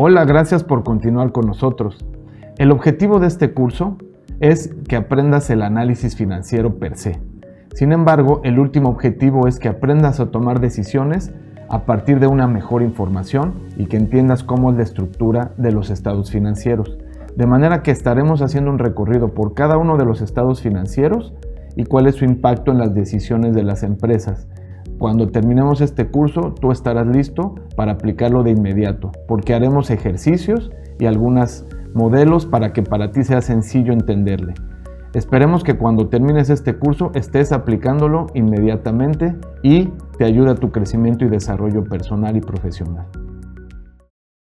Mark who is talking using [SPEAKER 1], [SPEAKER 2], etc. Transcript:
[SPEAKER 1] Hola, gracias por continuar con nosotros. El objetivo de este curso es que aprendas el análisis financiero per se. Sin embargo, el último objetivo es que aprendas a tomar decisiones a partir de una mejor información y que entiendas cómo es la estructura de los estados financieros. De manera que estaremos haciendo un recorrido por cada uno de los estados financieros y cuál es su impacto en las decisiones de las empresas cuando terminemos este curso, tú estarás listo para aplicarlo de inmediato, porque haremos ejercicios y algunos modelos para que para ti sea sencillo entenderle. Esperemos que cuando termines este curso estés aplicándolo inmediatamente y te ayude a tu crecimiento y desarrollo personal y profesional.